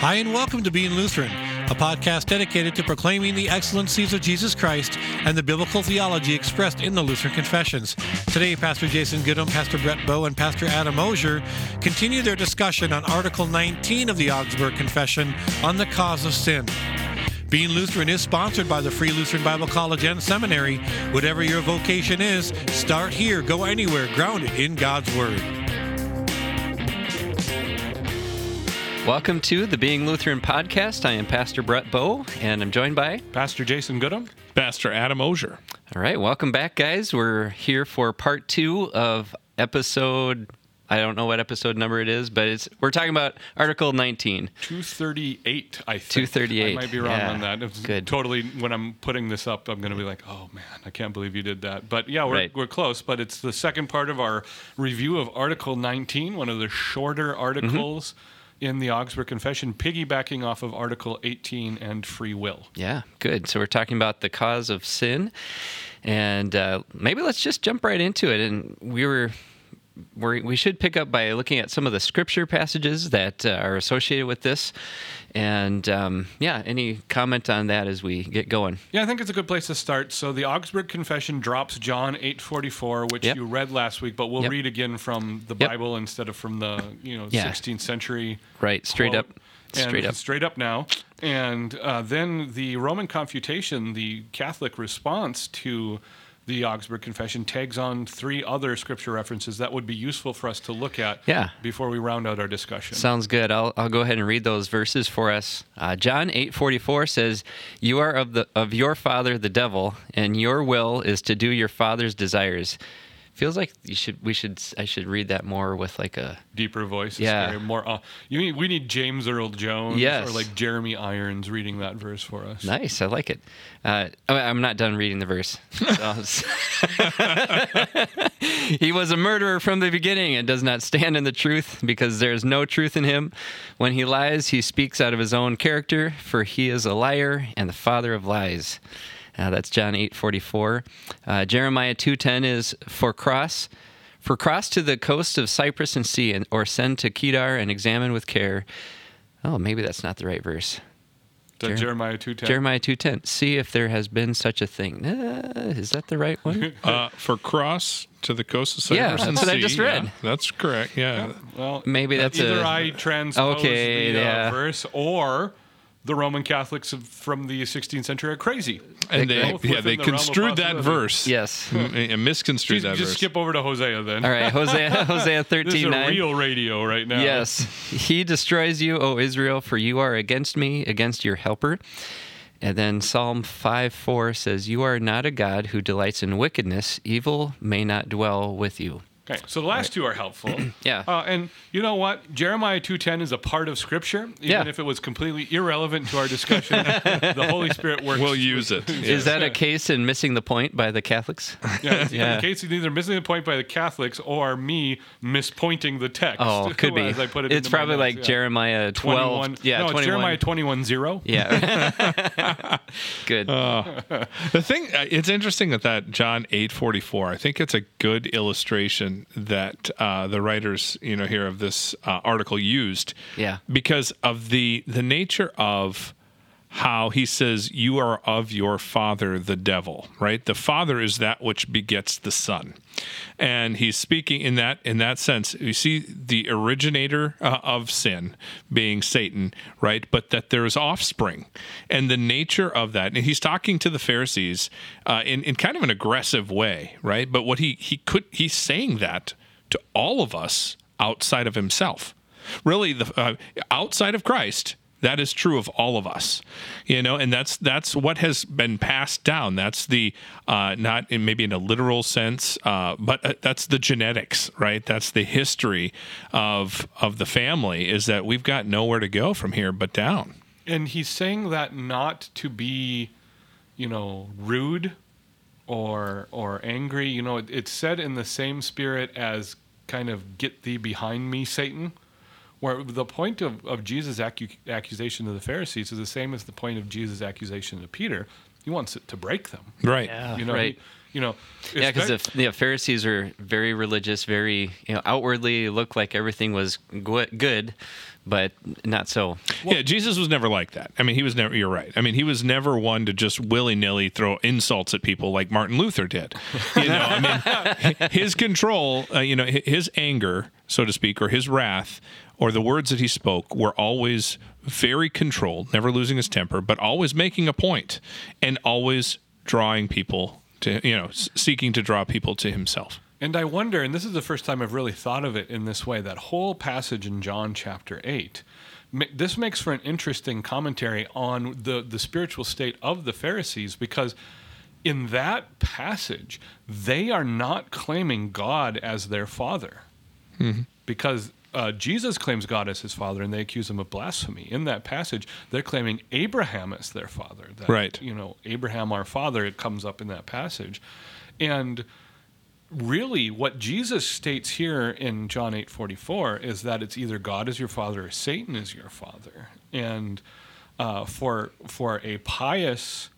Hi, and welcome to Being Lutheran, a podcast dedicated to proclaiming the excellencies of Jesus Christ and the biblical theology expressed in the Lutheran Confessions. Today, Pastor Jason Gudim, Pastor Brett Bow, and Pastor Adam Osier continue their discussion on Article 19 of the Augsburg Confession on the cause of sin. Being Lutheran is sponsored by the Free Lutheran Bible College and Seminary. Whatever your vocation is, start here, go anywhere, grounded in God's Word. Welcome to the Being Lutheran podcast. I am Pastor Brett Bow, and I'm joined by Pastor Jason Gudim. Pastor Adam Osier. All right, welcome back, guys. We're here for part two of episode. I don't know what episode number it is, but it's we're talking about Article 19. 238, I think. 238, I might be wrong yeah. on that. It's Good. Totally, when I'm putting this up, I'm going to be like, oh man, I can't believe you did that. But yeah, we're, Right. we're close. But it's the second part of our review of Article 19, one of the shorter mm-hmm. articles in the Augsburg Confession, piggybacking off of Article 18 and free will. Yeah, good. So we're talking about the cause of sin, and uh, maybe let's just jump right into it. And we were. We're, we should pick up by looking at some of the scripture passages that uh, are associated with this. And um, yeah, any comment on that as we get going? Yeah, I think it's a good place to start. So the Augsburg Confession drops John 8:44, which Yep. you read last week, but we'll Yep. read again from the Yep. Bible instead of from the you know Yeah. 16th century. Right, straight quote. up. And Straight up. Straight up now. And uh, then the Roman Confutation, the Catholic response to the Augsburg Confession, tags on three other scripture references that would be useful for us to look at Yeah. before we round out our discussion. Sounds good. I'll, I'll go ahead and read those verses for us. Uh, John eight forty four says, "You are of the of your father the devil, and your will is to do your father's desires." Feels like you should we should I should read that more with like a Deeper voice. Yeah. scary, More. Uh, you mean we need James Earl Jones Yes. or like Jeremy Irons reading that verse for us. nice. I like it. Uh, I'm not done reading the verse. he was a murderer from the beginning and does not stand in the truth because there is no truth in him. When he lies, he speaks out of his own character, for he is a liar and the father of lies. Uh, that's John 8:44. Uh, Jeremiah 2:10 is for cross for cross to the coast of Cyprus and sea and or send to Kedar and examine with care. Oh, maybe that's not the right verse. The Jer- Jeremiah 2.10. Jeremiah 2:10. See if there has been such a thing. Uh, is that the right one? Uh, for cross to the coast of Cyprus. Yeah, that's and what I sea, just read. yeah, that's correct. Yeah. Well, Maybe that's either a- I transpose Okay, the uh, yeah. verse or the Roman Catholics from the 16th century are crazy. And they, both yeah, within they the construed that verse. yes. Mm, and misconstrued Just, that just verse. skip over to Hosea then. All right, Hosea Hosea This is 13 a 9. real radio right now. Yes. He destroys you, O Israel, for you are against me, against your helper. And then Psalm 5 4 says, You are not a God who delights in wickedness. Evil may not dwell with you. Okay, so the last two are helpful. Yeah. Uh, and you know what? Jeremiah 2.10 is a part of Scripture. Even Yeah. if it was completely irrelevant to our discussion, the Holy Spirit works. We'll use it. Is that a case in missing the point by the Catholics? Yeah, Yeah. in case it's either missing the point by the Catholics or me mispointing the text. Oh, could be. as I put it it's probably notes, like yeah. Jeremiah 12. 21. Yeah, no, 21. it's Jeremiah 21 0. Yeah. Good. The thing, uh, it's interesting that that John eight forty four. I think it's a good illustration that uh, the writers, you know, here of this uh, article used. Yeah. because of the the nature of how he says you are of your father the devil right? The father is that which begets the son. And he's speaking in that in that sense. You see the originator uh, of sin being satan right? But that there is offspring. And the nature of that and he's talking to the pharisees uh, in, in kind of an aggressive way right? But what he he could he's saying that to all of us outside of himself. Really the uh, outside of Christ that is true of all of us you know and that's that's what has been passed down that's the uh, not in maybe in a literal sense uh, but uh, that's the genetics right that's the history of of the family is that we've got nowhere to go from here but down And he's saying that not to be, you know, rude or or angry. You know, it, it's said in the same spirit as kind of "get thee behind me, Satan." Where the point of, of Jesus' accu- accusation to the Pharisees is the same as the point of Jesus' accusation to Peter. He wants it to break them. Right. You know, right. he- you know, Yeah, because the, the Pharisees are very religious, very you know outwardly looked like everything was good, but not so. yeah, Jesus was never like that. I mean, he was never. You're right. I mean, he was never one to just willy nilly throw insults at people like Martin Luther did. You know, I mean, his control, uh, you know, his anger, so to speak, or his wrath, or the words that he spoke were always very controlled, never losing his temper, but always making a point and always drawing people to, you know, seeking to draw people to himself. And I wonder, and this is the first time I've really thought of it in this way, that whole passage in John chapter 8. This makes for an interesting commentary on the, the spiritual state of the Pharisees because in that passage, they are not claiming God as their father. Mm-hmm. Because uh, Jesus claims God as his father and they accuse him of blasphemy. In that passage, they're claiming Abraham as their father. That, Right. You know, Abraham our father, it comes up in that passage. And really what Jesus states here in John 8:44 is that it's either God is your father or Satan is your father. And uh, for for a pious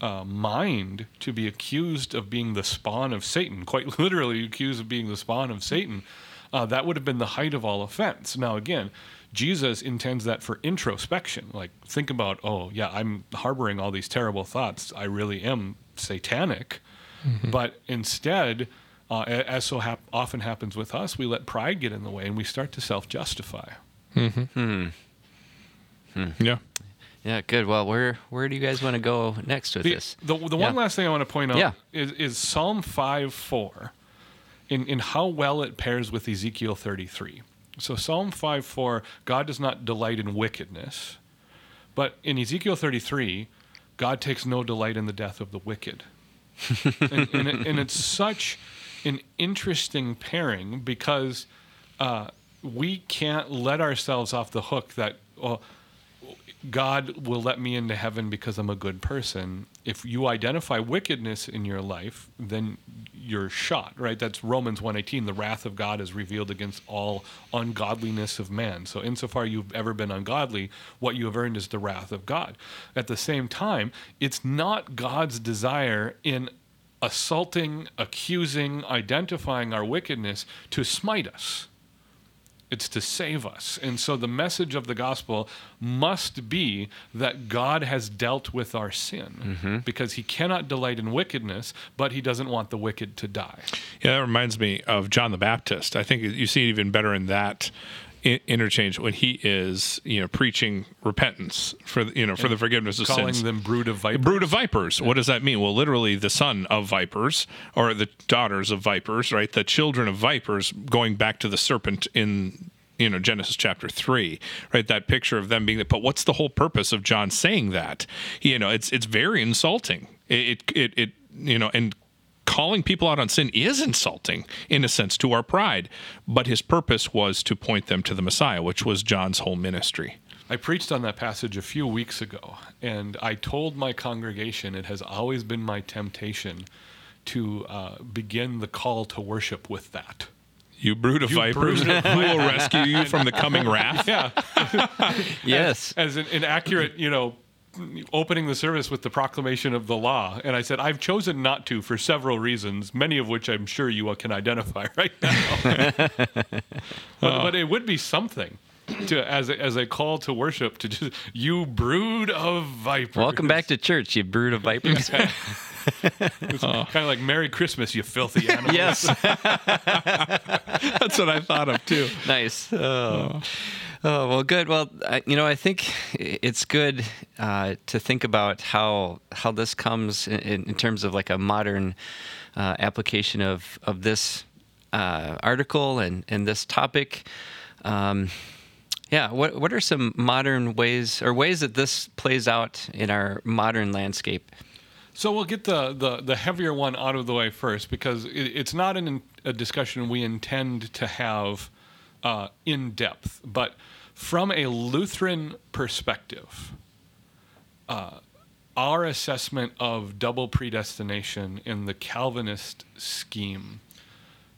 uh, mind to be accused of being the spawn of Satan, quite literally accused of being the spawn of Satan, uh, that would have been the height of all offense. Now, again, Jesus intends that for introspection. Like, think about, oh, yeah, I'm harboring all these terrible thoughts. I really am satanic. But instead, uh, as so hap- often happens with us, we let pride get in the way and we start to self justify. Hmm. Yeah. Yeah, good. Well, where where do you guys want to go next with The, this? the, the Yeah. one last thing I want to point out Yeah. is, is Psalm 5 4 in, in how well it pairs with Ezekiel 33. So, Psalm 5 4, God does not delight in wickedness. But in Ezekiel 33, God takes no delight in the death of the wicked. and, and, it, and it's such an interesting pairing because uh, we can't let ourselves off the hook that, well, God will let me into heaven because I'm a good person. If you identify wickedness in your life, then you're shot, right? That's Romans 1:18. The wrath of God is revealed against all ungodliness of man. So insofar you've ever been ungodly, what you have earned is the wrath of God. At the same time, it's not God's desire in assaulting, accusing, identifying our wickedness to smite us it's to save us. And so the message of the gospel must be that God has dealt with our sin mm-hmm. because he cannot delight in wickedness, but he doesn't want the wicked to die. Yeah, that reminds me of John the Baptist. I think you see it even better in that interchange when he is, you know, preaching repentance for you know for the forgiveness of Calling sins. Calling them brood of vipers. Brood of vipers. What does that mean? Well, literally, the son of vipers or the daughters of vipers, right? The children of vipers, going back to the serpent in you know Genesis chapter three, right? That picture of them being. But what's the whole purpose of John saying that? You know, it's it's very insulting. It it, it you know and. Calling people out on sin is insulting in a sense to our pride, but his purpose was to point them to the Messiah, which was John's whole ministry. I preached on that passage a few weeks ago, and I told my congregation it has always been my temptation to uh, begin the call to worship with that. You brood of You vipers, brood of who will rescue you from the coming wrath? Yeah. yes. as an, an accurate, you know, opening the service with the proclamation of the law. And I said, I've chosen not to for several reasons, many of which I'm sure you can identify right now. but, but it would be something. To, as a, as a call to worship to just you brood of vipers. Welcome back to church, you brood of vipers. It's kind of like Merry Christmas, you filthy animals. yes. That's what I thought of too. nice. Oh. Oh, well, good. Well, I, you know, I think it's good uh, to think about how how this comes in, in terms of like a modern uh, application of of this uh, article and and this topic. Um, yeah, what what are some modern ways or ways that this plays out in our modern landscape? So we'll get the, the, the heavier one out of the way first because it, it's not an, a discussion we intend to have uh, in depth. But from a Lutheran perspective, uh, our assessment of double predestination in the Calvinist scheme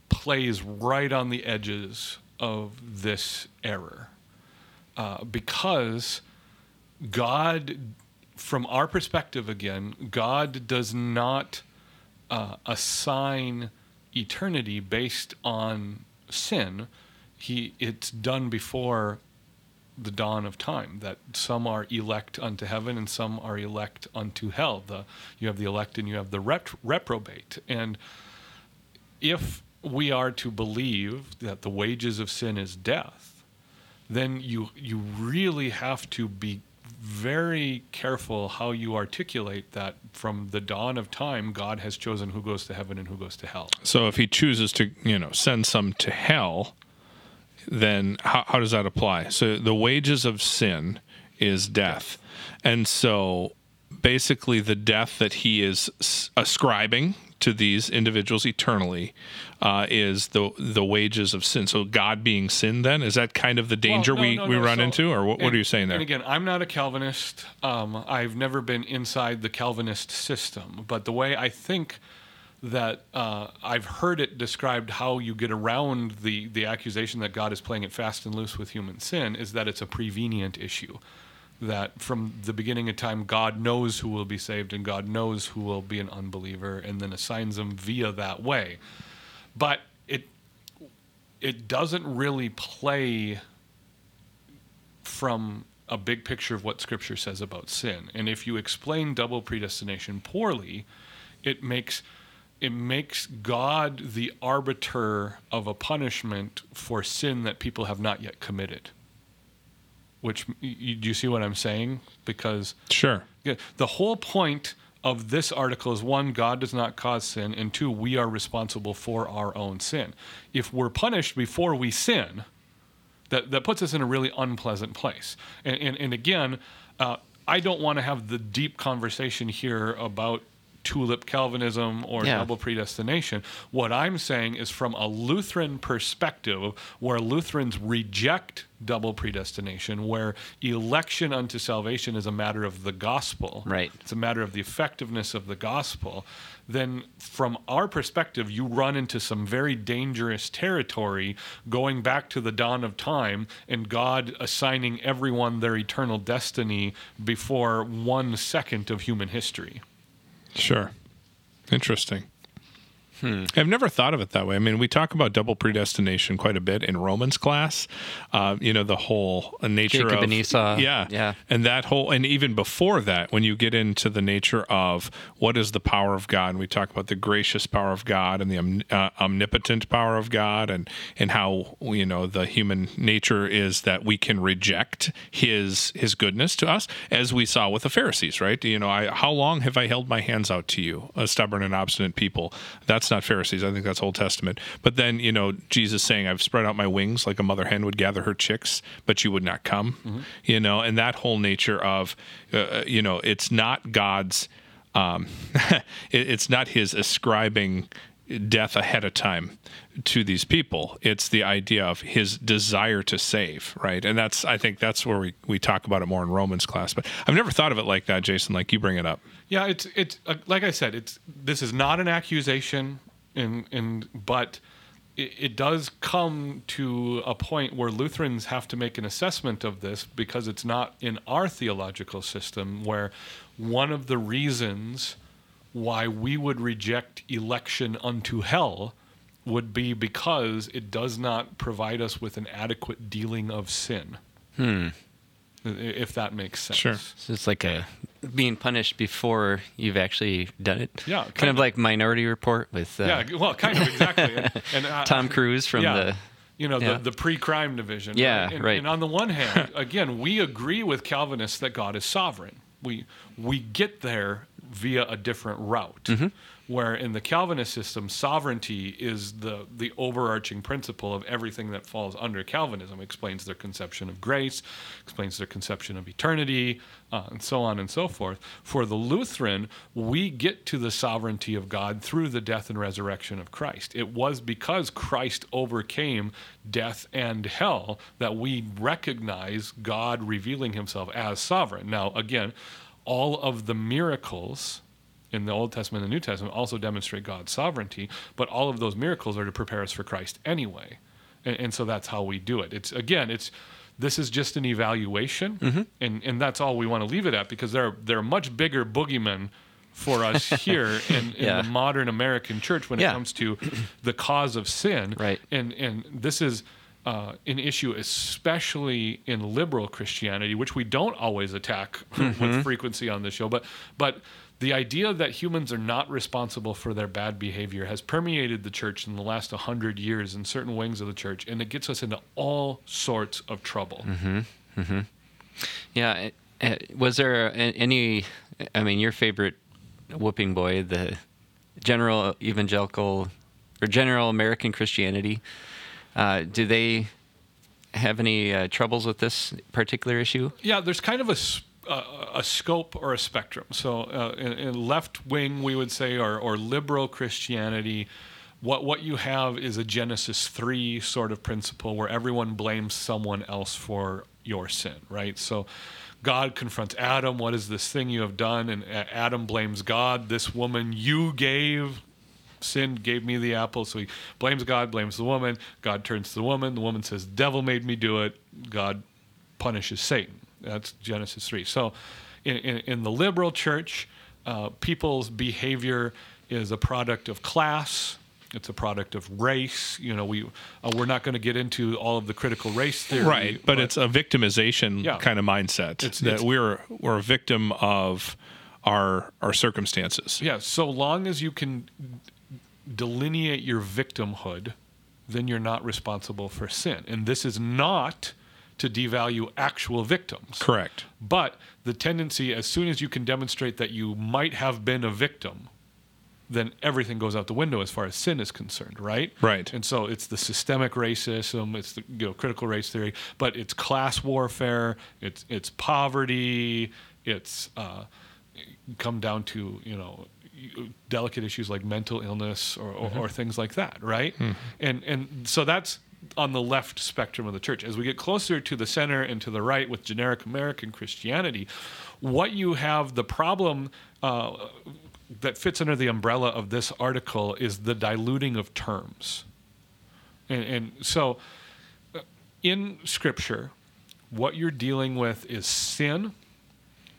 plays right on the edges of this error uh, because God from our perspective, again, God does not uh, assign eternity based on sin. He it's done before the dawn of time that some are elect unto heaven and some are elect unto hell. The you have the elect and you have the rep- reprobate. And if we are to believe that the wages of sin is death, then you you really have to be very careful how you articulate that from the dawn of time God has chosen who goes to heaven and who goes to hell. So if he chooses to, you know, send some to hell, then how, how does that apply? So the wages of sin is death. And so basically the death that he is ascribing to these individuals eternally uh, is the the wages of sin. So God being sin then is that kind of the danger Well, no, we, no, we no. run So- into or what, what are you saying there? And again, I'm not a Calvinist. Um, I've never been inside the Calvinist system, but the way I think that uh, I've heard it described how you get around the the accusation that God is playing it fast and loose with human sin is that it's a prevenient issue. That from the beginning of time, God knows who will be saved and God knows who will be an unbeliever, and then assigns them via that way. But it it doesn't really play from a big picture of what scripture says about sin. And if you explain double predestination poorly, it makes it makes God the arbiter of a punishment for sin that people have not yet committed. Which you, do you see what I'm saying? Because sure. the whole point of this article is one, God does not cause sin, and two, we are responsible for our own sin. If we're punished before we sin, that, that puts us in a really unpleasant place. And, and, and again, uh, I don't want to have the deep conversation here about tulip Calvinism or Yeah. double predestination. What I'm saying is from a Lutheran perspective, where Lutherans reject double predestination, where election unto salvation is a matter of the gospel. Right. It's a matter of the effectiveness of the gospel. Then, from our perspective, you run into some very dangerous territory going back to the dawn of time and God assigning everyone their eternal destiny before one second of human history. Sure. Interesting. Hmm. I've never thought of it that way. I mean, we talk about double predestination quite a bit in Romans class. Uh, you know, the whole uh, nature Jacob of and Esau. Yeah, Yeah. and that whole, and even before that, when you get into the nature of what is the power of God, and we talk about the gracious power of God and the om- uh, omnipotent power of God, and and how you know the human nature is that we can reject His His goodness to us, as we saw with the Pharisees, right? You know, I, how long have I held my hands out to you, a stubborn and obstinate people? That's not Pharisees. I think that's Old Testament. But then, you know, Jesus saying, I've spread out my wings like a mother hen would gather her chicks, but you would not come, you know, and that whole nature of, uh, you know, it's not God's, um, it, it's not his ascribing death ahead of time to these people. It's the idea of his desire to save, right? And that's, I think that's where we, we talk about it more in Romans class. But I've never thought of it like that, Jason, like you bring it up. Yeah, it's it's uh, like I said, it's this is not an accusation, and and but it, it does come to a point where Lutherans have to make an assessment of this because it's not in our theological system where one of the reasons why we would reject election unto hell would be because it does not provide us with an adequate dealing of sin. Hmm. If that makes sense. Sure. So it's like a being punished before you've actually done it. Yeah, kind, kind of of. like Minority Report with uh, Yeah, well, kind of exactly. And, and, uh, Tom Cruise from yeah, the. you know yeah. the, the pre-crime division. Yeah, And, right. And on the one hand, again, we agree with Calvinists that God is sovereign. We we get there via a different route. Mm-hmm. Where in the Calvinist system, sovereignty is the the overarching principle of everything that falls under Calvinism. It explains their conception of grace, explains their conception of eternity, uh, and so on and so forth. For the Lutheran, we get to the sovereignty of God through the death and resurrection of Christ. It was because Christ overcame death and hell that we recognize God revealing himself as sovereign. Now, again, all of the miracles in the Old Testament and the New Testament also demonstrate God's sovereignty, but all of those miracles are to prepare us for Christ anyway. And, and so that's how we do it. It's again, it's this is just an evaluation, Mm-hmm. and and that's all we want to leave it at because there are there are much bigger boogeymen for us here in, in Yeah. the modern American church when it comes to the cause of sin. Right. And and this is uh, an issue, especially in liberal Christianity, which we don't always attack Mm-hmm. with frequency on the show. But but the idea that humans are not responsible for their bad behavior has permeated the church in the last hundred years in certain wings of the church, and it gets us into all sorts of trouble. Mm-hmm. Yeah. uh, uh, Was there any? I mean, your favorite whooping boy, the general evangelical or general American Christianity. Uh, do they have any uh, troubles with this particular issue? Yeah, there's kind of a, uh, a scope or a spectrum. So, uh, in, in left wing, we would say, or, or liberal Christianity, what what you have is a Genesis three sort of principle where everyone blames someone else for your sin, right? So. God confronts Adam, what is this thing you have done? And Adam blames God, this woman you gave sin gave me the apple. So he blames God, blames the woman. God turns to the woman. The woman says, Devil made me do it. God punishes Satan. That's Genesis 3. So in, in, in the liberal church, uh, people's behavior is a product of class. It's a product of race. You know, we uh, we're not going to get into all of the critical race theory, Right, but, it's a victimization Yeah. kind of mindset It's- that it's- we're we're a victim of our our circumstances. Yeah, so long as you can delineate your victimhood, then you're not responsible for sin. And this is not to devalue actual victims. Correct. But the tendency, as soon as you can demonstrate that you might have been a victim, then everything goes out the window as far as sin is concerned, right? Right. And so it's the systemic racism, it's the you know critical race theory, but it's class warfare, it's it's poverty, it's uh, come down to you know delicate issues like mental illness or, or, or things like that, right? And and so that's on the left spectrum of the church. As we get closer to the center and to the right with generic American Christianity, what you have the problem. Uh, that fits under the umbrella of this article is the diluting of terms. And, and so, uh, in Scripture, what you're dealing with is sin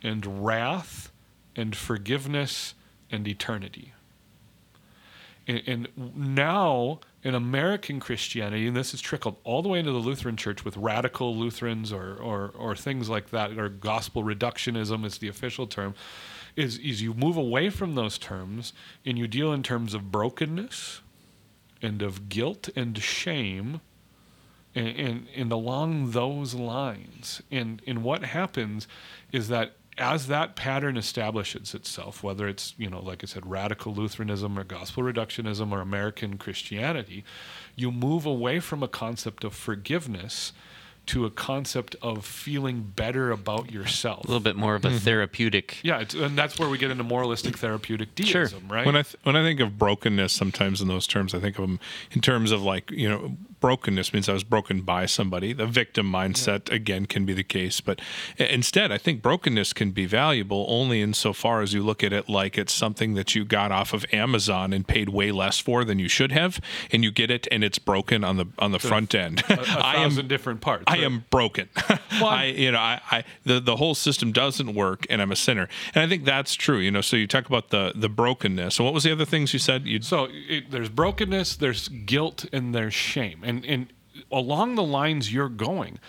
and wrath and forgiveness and eternity. And, and now, in American Christianity, and this has trickled all the way into the Lutheran Church with radical Lutherans or, or, or things like that, or gospel reductionism is the official term, is, is you move away from those terms and you deal in terms of brokenness and of guilt and shame and, and, and along those lines. And, and what happens is that as that pattern establishes itself, whether it's, you know, like I said, radical Lutheranism or gospel reductionism or American Christianity, you move away from a concept of forgiveness to a concept of feeling better about yourself. A little bit more of a mm-hmm. therapeutic. Yeah, it's, and that's where we get into moralistic therapeutic Sure. deism, right? When I th- when I think of brokenness, sometimes in those terms, I think of them in terms of like you know, brokenness means I was broken by somebody. The victim mindset again can be the case, but instead, I think brokenness can be valuable only insofar as you look at it like it's something that you got off of Amazon and paid way less for than you should have, and you get it and it's broken on the on the front end. a, a I am thousand different parts. I right? am broken. I, you know, I, I, the, the whole system doesn't work and I'm a sinner. And I think that's true, you know, so you talk about the, the brokenness. And what was the other things you said? You So it, there's brokenness, there's guilt, and there's shame. And and along the lines you're going,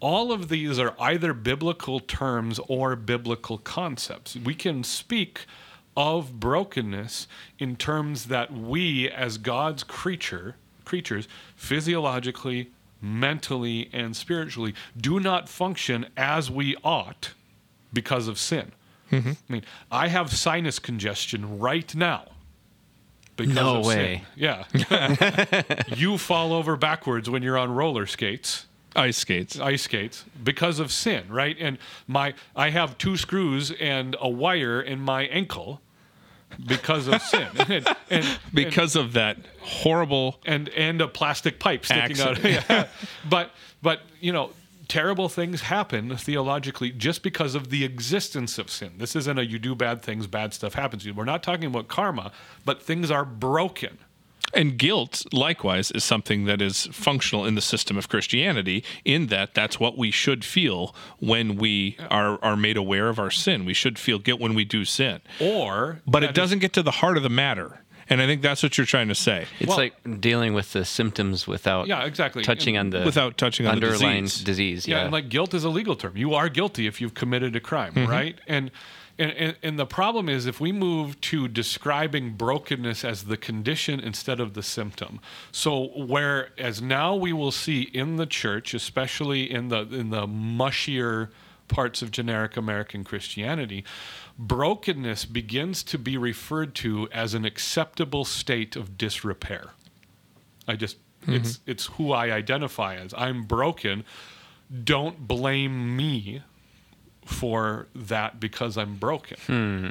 all of these are either biblical terms or biblical concepts. We can speak of brokenness in terms that we as God's creature creatures physiologically, mentally, and spiritually do not function as we ought because of sin. Mm-hmm. I mean, I have sinus congestion right now because No of sin. way. Yeah. you fall over backwards when you're on roller skates, ice skates. ice skates, because of sin, right? And my I have two screws and a wire in my ankle because of sin. And, and, Because of that horrible. and and a plastic pipe sticking out. Accident. Yeah. But but you know, terrible things happen theologically just because of the existence of sin. This isn't a you do bad things, bad stuff happens to you. We're not talking about karma, but things are broken. And guilt, likewise, is something that is functional in the system of Christianity, in that that's what we should feel when we are, are made aware of our sin. We should feel guilt when we do sin. Or But it doesn't get to the heart of the matter. And I think that's what you're trying to say. It's Well- like dealing with the symptoms without Yeah, exactly. touching And- on the Without touching on the underlying disease. disease. Yeah, Yeah, and like guilt is a legal term. You are guilty if you've committed a crime, Mm-hmm. right? And, and and and the problem is if we move to describing brokenness as the condition instead of the symptom. So whereas now we will see in the church, especially in the in the mushier parts of generic American Christianity, brokenness begins to be referred to as an acceptable state of disrepair. I just mm-hmm. it's it's who I identify as. I'm broken. Don't blame me for that because I'm broken.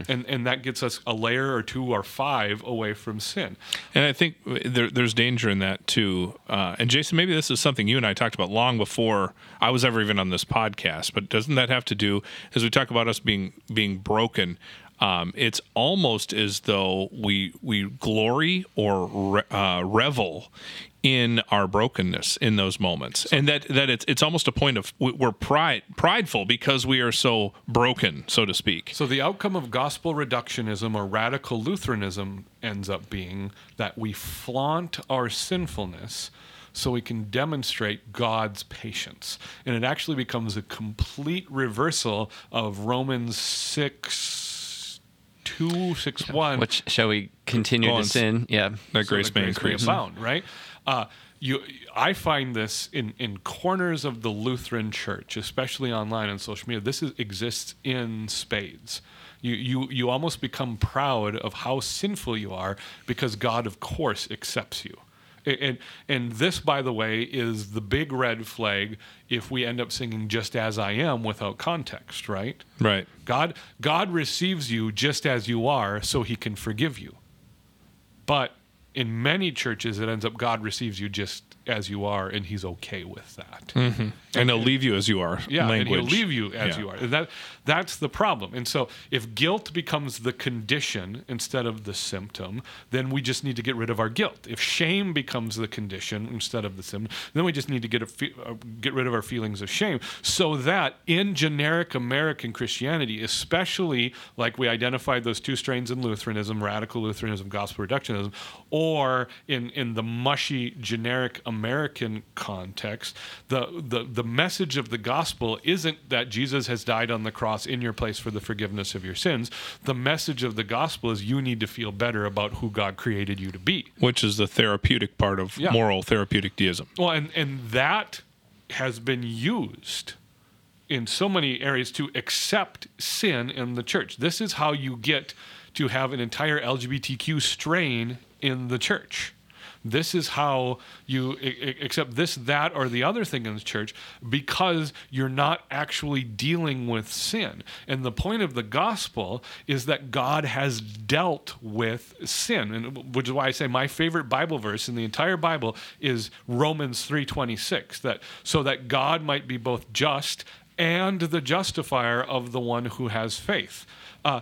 And and that gets us a layer or two or five away from sin. And I think there, there's danger in that too. Uh, and Jason, maybe this is something you and I talked about long before I was ever even on this podcast. But doesn't that have to do as we talk about us being being broken? Um, it's almost as though we we glory or re, uh, revel in our brokenness in those moments, and that that it's it's almost a point of we- we're pride prideful because we are so broken, so to speak. So the outcome of gospel reductionism or radical Lutheranism ends up being that we flaunt our sinfulness so we can demonstrate God's patience. And it actually becomes a complete reversal of Romans 6 2 6 1 Which shall we continue to sin? Yeah. That so grace may increase. abound, right? Uh, you, I find this in, in corners of the Lutheran Church, especially online and social media. This is, exists in spades. You, you, you almost become proud of how sinful you are because God, of course, accepts you. And, and this, by the way, is the big red flag if we end up singing "Just as I Am" without context, right? Right. God God receives you just as you are so he can forgive you. But in many churches it ends up God receives you just as you are and he's okay with that. And he'll leave you as you are. Yeah, language. and he'll leave you as Yeah. you are. And that that's the problem. And so if guilt becomes the condition instead of the symptom, then we just need to get rid of our guilt. If shame becomes the condition instead of the symptom, then we just need to get a fe- uh, get rid of our feelings of shame so that in generic American Christianity, especially like we identified those two strains in Lutheranism, radical Lutheranism, gospel reductionism, or in in the mushy generic American context, the the the message of the gospel isn't that Jesus has died on the cross in your place for the forgiveness of your sins. The message of the gospel is you need to feel better about who God created you to be. which is the therapeutic part of Yeah. moral therapeutic deism. Well, and and that has been used in so many areas to accept sin in the church. This is how you get to have an entire LGBTQ strain in the church. This is how you accept this, that, or the other thing in the church because you're not actually dealing with sin. And the point of the gospel is that God has dealt with sin, and which is why I say my favorite Bible verse in the entire Bible is Romans 3:26. That so that God might be both just and the justifier of the one who has faith. Uh,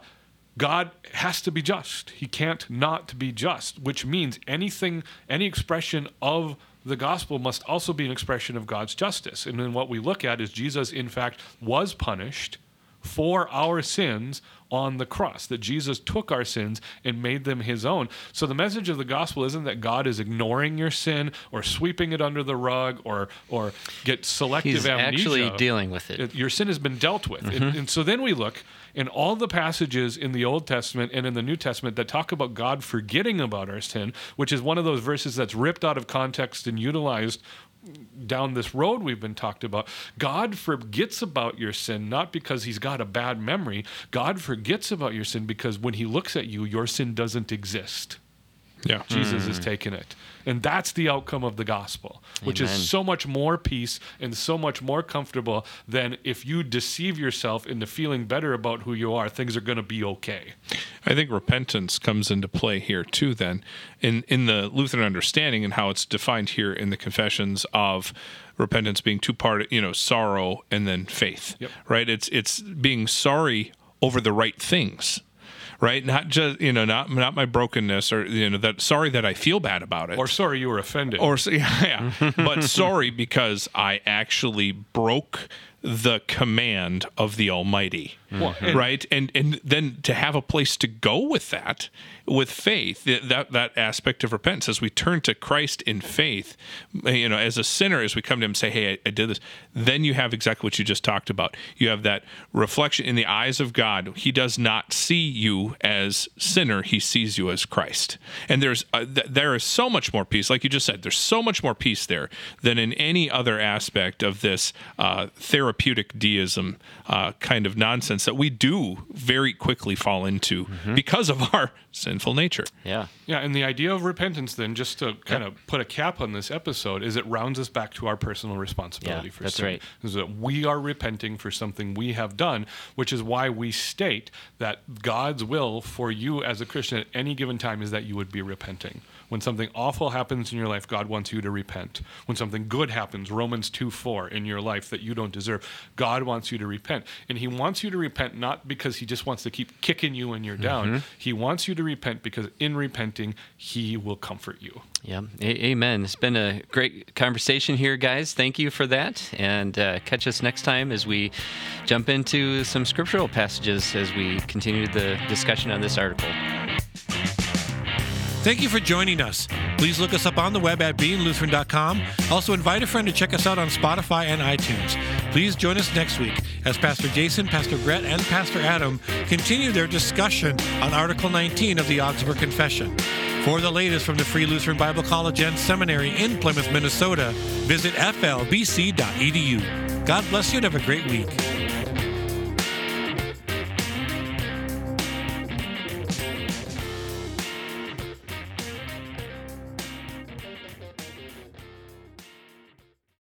God has to be just. He can't not be just, which means anything, any expression of the gospel must also be an expression of God's justice. And then what we look at is Jesus, in fact, was punished for our sins on the cross, that Jesus took our sins and made them his own. So the message of the gospel isn't that God is ignoring your sin or sweeping it under the rug or or get selective He's amnesia. actually dealing with it. Your sin has been dealt with. And, mm-hmm. and so then we look in all the passages in the Old Testament and in the New Testament that talk about God forgetting about our sin, which is one of those verses that's ripped out of context and utilized down this road we've been talked about. God forgets about your sin not because he's got a bad memory. God forgets about your sin because when he looks at you, your sin doesn't exist. Yeah. Jesus has mm. taken it. And that's the outcome of the gospel, which Amen. is so much more peace and so much more comfortable than if you deceive yourself into feeling better about who you are, things are going to be okay. I think repentance comes into play here too. Then, in in the Lutheran understanding and how it's defined here in the confessions of repentance being two part, you know, sorrow and then faith. Yep. Right. It's it's being sorry over the right things. Right? Not just you know, not not my brokenness or you know that sorry that I feel bad about it, Or sorry you were offended. or yeah, yeah. but sorry because I actually broke the command of the Almighty, Well, and- right? And and then to have a place to go with that, with faith, that that aspect of repentance, as we turn to Christ in faith, you know, as a sinner, as we come to Him and say, "Hey, I, I did this," then you have exactly what you just talked about. You have that reflection in the eyes of God. He does not see you as sinner; He sees you as Christ. And there's uh, th- there is so much more peace, like you just said. There's so much more peace there than in any other aspect of this uh, therapeutic deism uh, kind of nonsense that we do very quickly fall into mm-hmm. because of our sinful nature. Yeah. Yeah, and the idea of repentance, then, just to kind of put a cap on this episode, is it rounds us back to our personal responsibility Yeah, for that's sin. right. Is that we are repenting for something we have done, which is why we state that God's will for you as a Christian at any given time is that you would be repenting. When something awful happens in your life, God wants you to repent. When something good happens, Romans 2 4 in your life that you don't deserve, God wants you to repent. And He wants you to repent not because He just wants to keep kicking you when you're down. He wants you to repent because in repenting, He will comfort you. Yeah. A- amen. It's been a great conversation here, guys. Thank you for that. And uh, catch us next time as we jump into some scriptural passages as we continue the discussion on this article. Thank you for joining us. Please look us up on the web at beinglutheran.com. Also, invite a friend to check us out on Spotify and iTunes. Please join us next week as Pastor Jason, Pastor Brett, and Pastor Adam continue their discussion on Article 19 of the Augsburg Confession. For the latest from the Free Lutheran Bible College and Seminary in Plymouth, Minnesota, visit flbc.edu. God bless you and have a great week.